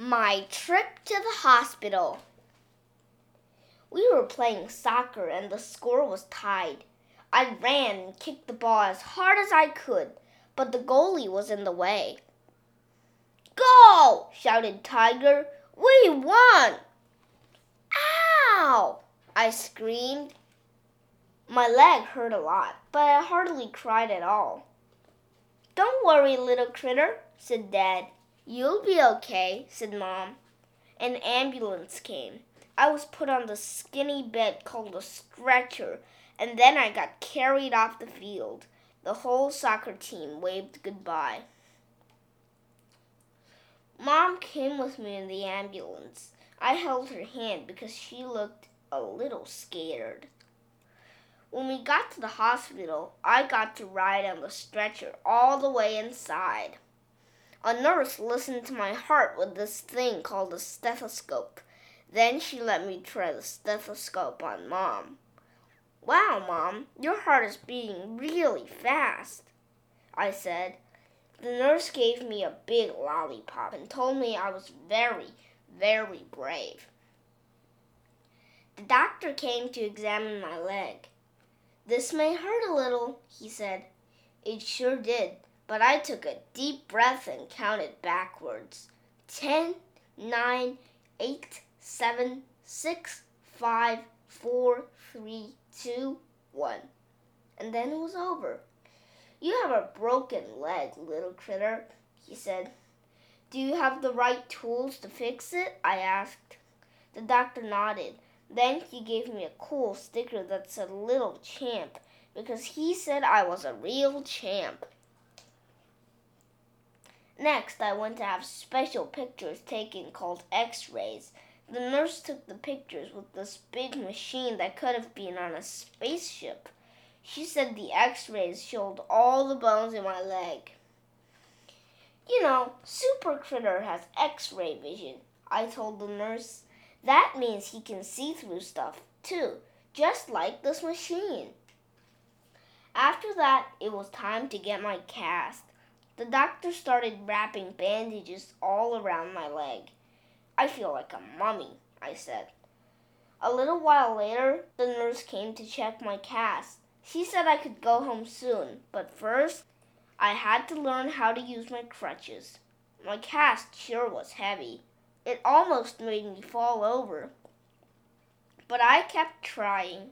My trip to the hospital. We were playing soccer and the score was tied. I ran and kicked the ball as hard as I could, but the goalie was in the way. Go! shouted Tiger. We won! Ow! I screamed. My leg hurt a lot, but I hardly cried at all. Don't worry, little critter, said Dad. You'll be okay, said Mom. An ambulance came. I was put on the skinny bed called a stretcher, and then I got carried off the field. The whole soccer team waved goodbye. Mom came with me in the ambulance. I held her hand because she looked a little scared. When we got to the hospital, I got to ride on the stretcher all the way inside. A nurse listened to my heart with this thing called a stethoscope. Then she let me try the stethoscope on Mom. Wow, Mom, your heart is beating really fast, I said. The nurse gave me a big lollipop and told me I was very, very brave. The doctor came to examine my leg. This may hurt a little, he said. It sure did but I took a deep breath and counted backwards. Ten, nine, eight, seven, six, five, four, three, two, one. And then it was over. You have a broken leg, little critter, he said. Do you have the right tools to fix it? I asked. The doctor nodded. Then he gave me a cool sticker that said Little Champ because he said I was a real champ. Next, I went to have special pictures taken called x rays. The nurse took the pictures with this big machine that could have been on a spaceship. She said the x rays showed all the bones in my leg. You know, Super Critter has x ray vision, I told the nurse. That means he can see through stuff, too, just like this machine. After that, it was time to get my cast. The doctor started wrapping bandages all around my leg. I feel like a mummy, I said. A little while later, the nurse came to check my cast. She said I could go home soon, but first, I had to learn how to use my crutches. My cast sure was heavy. It almost made me fall over. But I kept trying.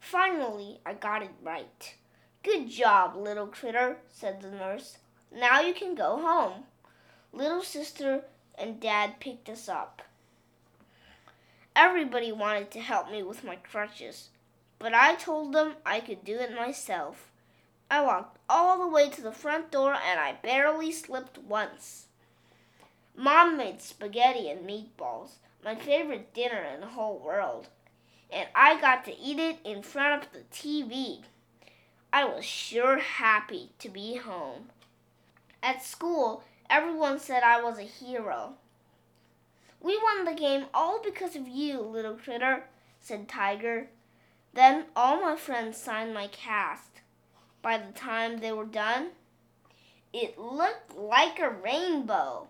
Finally, I got it right. Good job, little critter, said the nurse. Now you can go home. Little sister and dad picked us up. Everybody wanted to help me with my crutches, but I told them I could do it myself. I walked all the way to the front door and I barely slipped once. Mom made spaghetti and meatballs, my favorite dinner in the whole world, and I got to eat it in front of the TV. I was sure happy to be home. At school, everyone said I was a hero. We won the game all because of you, little critter, said Tiger. Then all my friends signed my cast. By the time they were done, it looked like a rainbow.